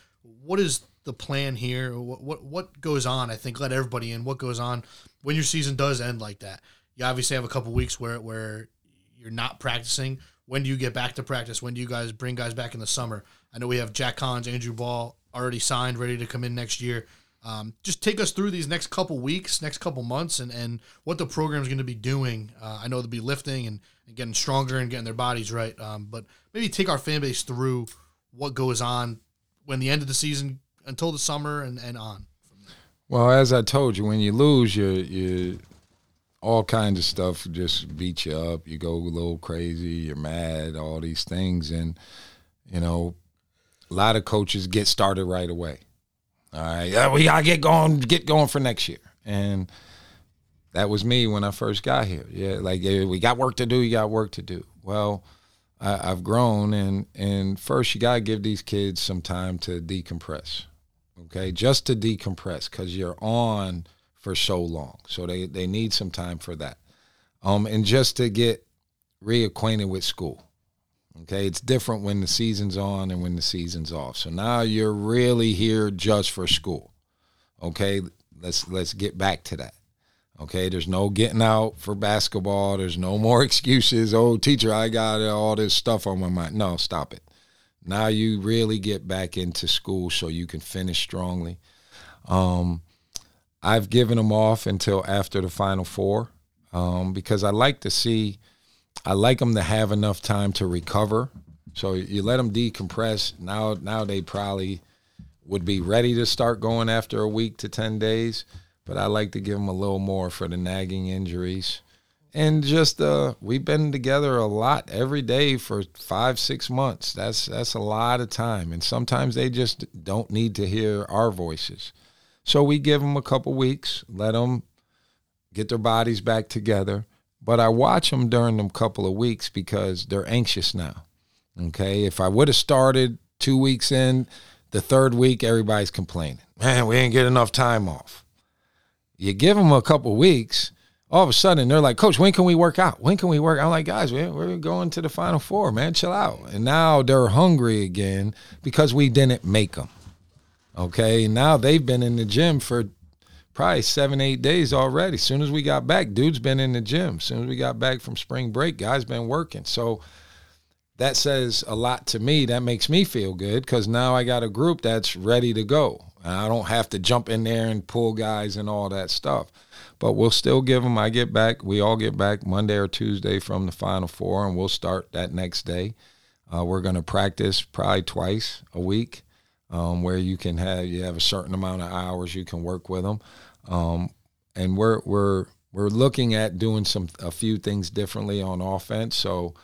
What is the plan here? What, what what goes on? I think let everybody in. What goes on when your season does end like that? You obviously have a couple weeks where where you're not practicing. When do you get back to practice? When do you guys bring guys back in the summer? I know we have Jack Collins, Andrew Ball already signed, ready to come in next year. Um, just take us through these next couple weeks, next couple months, and, and what the program is going to be doing. Uh, I know they'll be lifting and, and, getting stronger and getting their bodies right, um, but maybe take our fan base through what goes on when the end of the season until the summer and, and on. Well, as I told you, when you lose, you you all kinds of stuff just beat you up. You go a little crazy. You're mad. All these things, and you know, a lot of coaches get started right away. All right, yeah, we gotta get going, get going for next year, and that was me when I first got here. Yeah, like yeah, we got work to do. You got work to do. Well, I, I've grown, and and first you gotta give these kids some time to decompress. Okay, just to decompress because you're on for so long, so they they need some time for that, um, and just to get reacquainted with school. Okay, it's different when the season's on and when the season's off. So now you're really here just for school. Okay, let's let's get back to that. Okay, there's no getting out for basketball. There's no more excuses. Oh, teacher, I got all this stuff on my mind. No, stop it. Now you really get back into school so you can finish strongly. Um, I've given them off until after the Final Four um, because I like to see I like them to have enough time to recover. So you let them decompress. Now, now they probably would be ready to start going after a week to ten days. But I like to give them a little more for the nagging injuries, and just uh, we've been together a lot every day for five, six months. That's that's a lot of time, and sometimes they just don't need to hear our voices. So we give them a couple weeks, let them get their bodies back together but I watch them during them couple of weeks because they're anxious now. Okay. If I would have started two weeks in, the third week, everybody's complaining. Man, we ain't get enough time off. You give them a couple weeks, all of a sudden they're like, Coach, when can we work out? When can we work? Out? I'm like, guys, we're going to the Final Four, man. Chill out. And now they're hungry again because we didn't make them. Okay. Now they've been in the gym for probably seven, eight days already. As soon as we got back, dude's been in the gym. As soon as we got back from spring break, guys been working. So that says a lot to me. That makes me feel good because now I got a group that's ready to go. I don't have to jump in there and pull guys and all that stuff. But we'll still give them. I get back. We all get back Monday or Tuesday from the Final Four, and we'll start that next day. Uh, we're going to practice probably twice a week, um, where you can have you have a certain amount of hours you can work with them. Um, and we're we're we're looking at doing some a few things differently on offense. So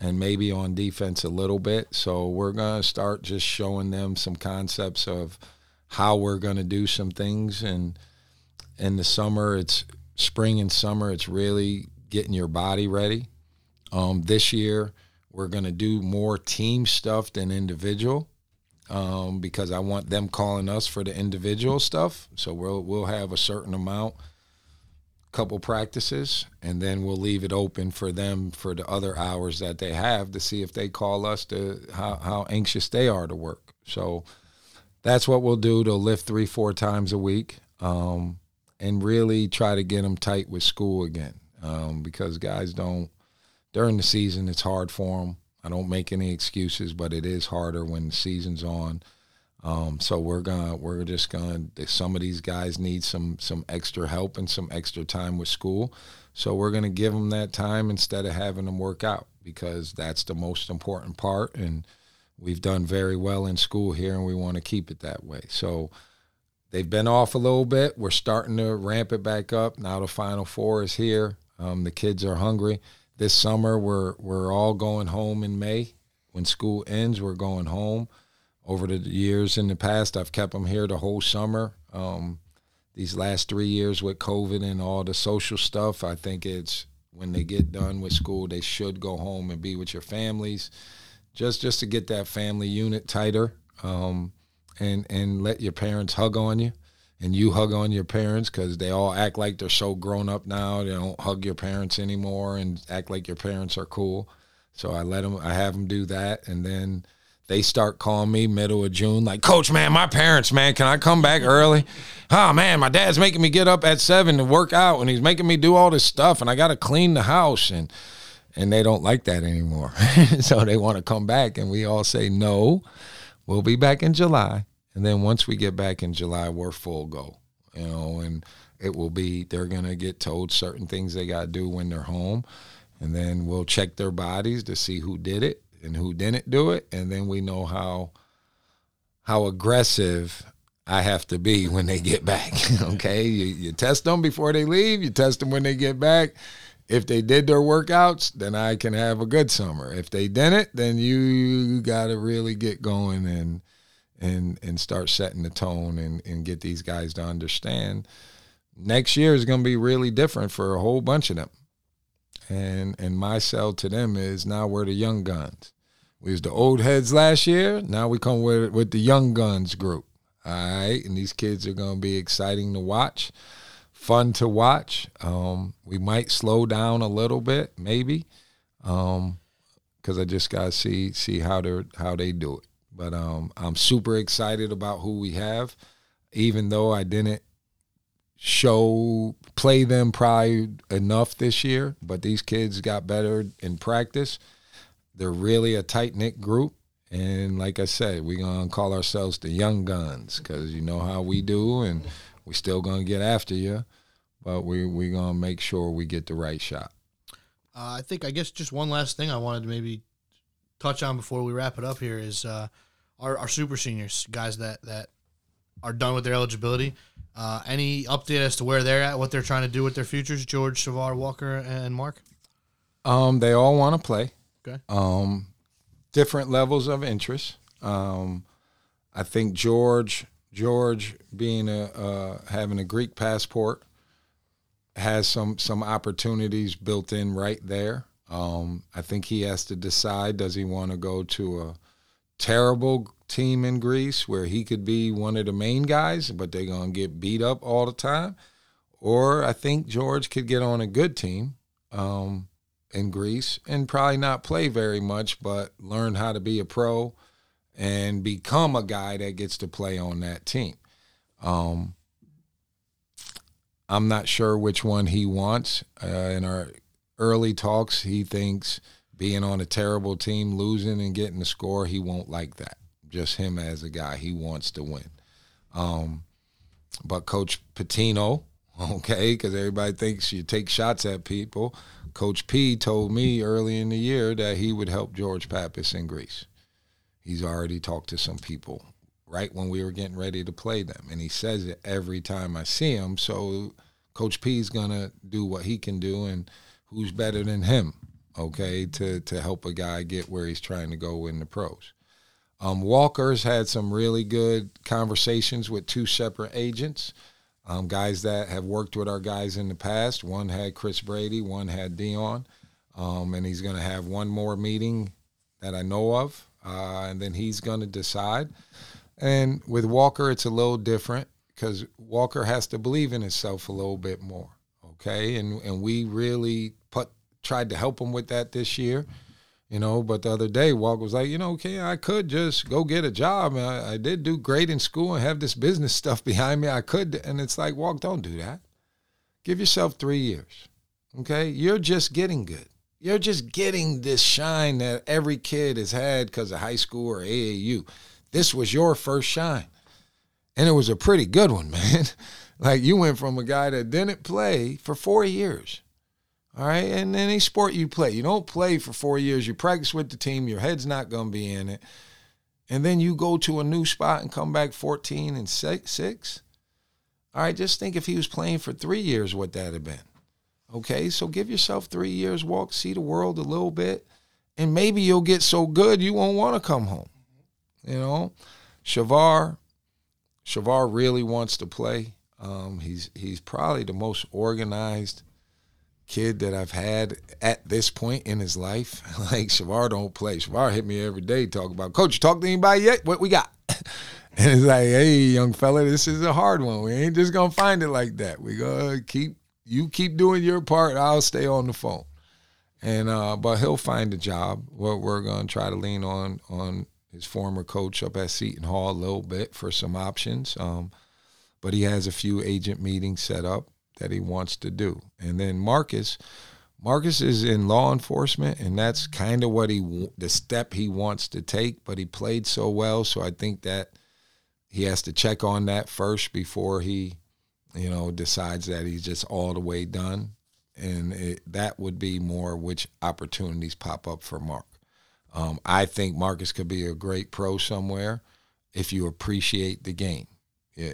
and maybe on defense a little bit. So we're going to start just showing them some concepts of how we're going to do some things. And in the summer, it's spring and summer, it's really getting your body ready. Um, this year, we're going to do more team stuff than individual um, because I want them calling us for the individual stuff. So we'll we'll have a certain amount, couple practices, and then we'll leave it open for them for the other hours that they have to see if they call us to how, how anxious they are to work. So that's what we'll do. They'll lift three four times a week, um, and really try to get them tight with school again. um, because guys don't during the season. It's hard for them. I don't make any excuses, but it is harder when the season's on. Um, so we're gonna we're just gonna some of these guys need some some extra help and some extra time with school. So we're gonna give them that time instead of having them work out because that's the most important part. And we've done very well in school here, and we want to keep it that way. So they've been off a little bit. We're starting to ramp it back up. Now the Final Four is here. Um, the kids are hungry. This summer we're we're all going home in May. When school ends, we're going home. Over the years in the past, I've kept them here the whole summer. Um, these last three years with COVID and all the social stuff, I think it's when they get done with school, they should go home and be with your families, just just to get that family unit tighter. Um, and and let your parents hug on you and you hug on your parents because they all act like they're so grown up now they don't hug your parents anymore and act like your parents are cool. So i let them i have them do that and then they start calling me middle of june like coach man my parents man can i come back early? Oh man my dad's making me get up at seven to work out and he's making me do all this stuff and i gotta clean the house and and they don't like that anymore. So they want to come back and we all say no we'll be back in july and then once we get back in July, we're full go, you know, and it will be, they're going to get told certain things they got to do when they're home. And then we'll check their bodies to see who did it and who didn't do it. And then we know how, how aggressive I have to be when they get back. okay. You, you test them before they leave, you test them when they get back. If they did their workouts, then I can have a good summer. If they didn't, then you got to really get going and, and and start setting the tone and, and get these guys to understand next year is going to be really different for a whole bunch of them. And and my sell to them is now we're the young guns. We was the old heads last year now we come with with the young guns group. All right and these kids are going to be exciting to watch fun to watch. Um, we might slow down a little bit maybe because um, i just got to see see how they how they do it but um, I'm super excited about who we have, even though I didn't show play them probably enough this year. But these kids got better in practice. They're really a tight knit group. And like I said, we're gonna call ourselves the young guns because you know how we do, and we're still gonna get after you, but we we gonna make sure we get the right shot. Uh, I think I guess just one last thing I wanted to maybe touch on before we wrap it up here is uh, our, our super seniors, guys that that are done with their eligibility. Uh, any update as to where they're at, what they're trying to do with their futures? George, Shavar, Walker, and Mark. Um, they all want to play. Okay. Um, different levels of interest. Um, I think George, George being a uh, having a Greek passport, has some some opportunities built in right there. Um, I think he has to decide: does he want to go to a terrible team in Greece where he could be one of the main guys, but they're going to get beat up all the time. Or I think George could get on a good team um, in Greece and probably not play very much, but learn how to be a pro and become a guy that gets to play on that team. Um, I'm not sure which one he wants. Uh, in our early talks, he thinks – being on a terrible team, losing and getting the score, he won't like that. Just him as a guy, he wants to win. Um, but Coach Pitino, okay, because everybody thinks you take shots at people. Coach P told me early in the year that he would help George Papas in Greece. He's already talked to some people right when we were getting ready to play them, and he says it every time I see him. So Coach P is gonna do what he can do, and who's better than him? Okay, to to help a guy get where he's trying to go in the pros. Um, Walker's had some really good conversations with two separate agents, um, guys that have worked with our guys in the past. One had Chris Brady, one had Dion, um, and he's going to have one more meeting that I know of, uh, and then he's going to decide. And with Walker, it's a little different because Walker has to believe in himself a little bit more. Okay, and and we really put tried to help him with that this year, you know. But the other day, Walk was like, you know, okay, I could just go get a job. I, I did do great in school and have this business stuff behind me. I could, and it's like, Walk, don't do that. Give yourself three years. Okay, you're just getting good. You're just getting this shine that every kid has had because of high school or AAU. This was your first shine. And it was a pretty good one, man. like you went from a guy that didn't play for four years. All right. And any sport you play, you don't play for four years. You practice with the team, your head's not going to be in it. And then you go to a new spot and come back 14 and six. six. All right. Just think if he was playing for three years, what that had been. Okay. So give yourself three years, walk, see the world a little bit. And maybe you'll get so good you won't want to come home. You know, Shavar, Shavar really wants to play. Um, he's he's probably the most organized kid that I've had at this point in his life. like Shavar don't play. Shavar hit me every day talk about coach. You talk to anybody yet? What we got? and it's like, hey, young fella, this is a hard one. We ain't just gonna find it like that. We gonna keep you keep doing your part. I'll stay on the phone. And uh, but he'll find a job. We're, we're gonna try to lean on on his former coach up at Seton Hall a little bit for some options. Um, but he has a few agent meetings set up that he wants to do. And then Marcus, Marcus is in law enforcement, and that's kind of what he the step he wants to take. But he played so well, so I think that he has to check on that first before he, you know, decides that he's just all the way done. And it, that would be more which opportunities pop up for Mark. Um, I think Marcus could be a great pro somewhere if you appreciate the game.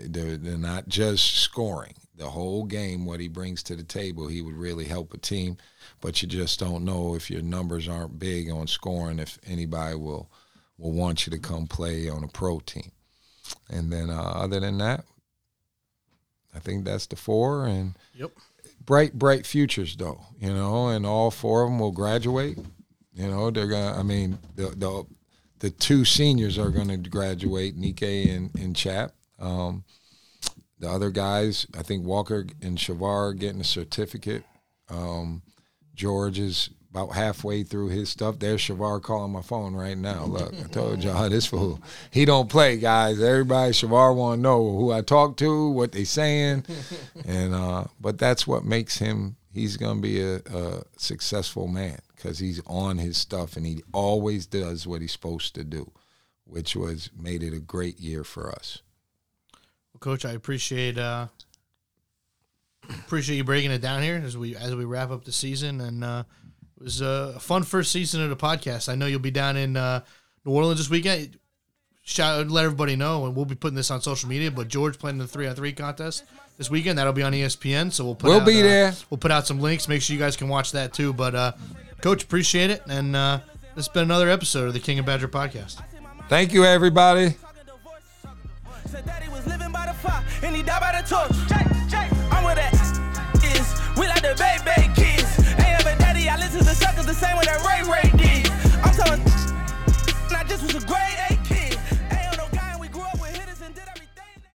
They're, they're not just scoring the whole game, what he brings to the table, he would really help a team. But you just don't know if your numbers aren't big on scoring, if anybody will will want you to come play on a pro team. And then uh, other than that, I think that's the four. And yep. bright, bright futures though, you know, and all four of them will graduate. You know, they're gonna. I mean, the the the two seniors are going to graduate, Nike and, and Chap. Um, the other guys, I think Walker and Shavar getting a certificate. Um, George is about halfway through his stuff. There's Shavar calling my phone right now. Look, I told y'all this fool. He don't play, guys. Everybody Shavar want to know who I talk to, what they saying, and uh, but that's what makes him. He's gonna be a, a successful man because he's on his stuff and he always does what he's supposed to do, which was made it a great year for us. Well, Coach, I appreciate uh, appreciate you breaking it down here as we as we wrap up the season, and uh, it was a fun first season of the podcast. I know you'll be down in uh, New Orleans this weekend. Shout let everybody know, and we'll be putting this on social media. But George playing the three on three contest this weekend. That'll be on ESPN, so we'll put we'll out, be uh, there. We'll put out some links. Make sure you guys can watch that too. But uh, Coach, appreciate it, and uh, this has been another episode of the King of Badger podcast. Thank you, everybody pop, and he died by the torch. I'm with that is. We like the baby kids. Ain't ever daddy, I listen to suckers the same way that Ray Ray did. I'm telling, I just was a great.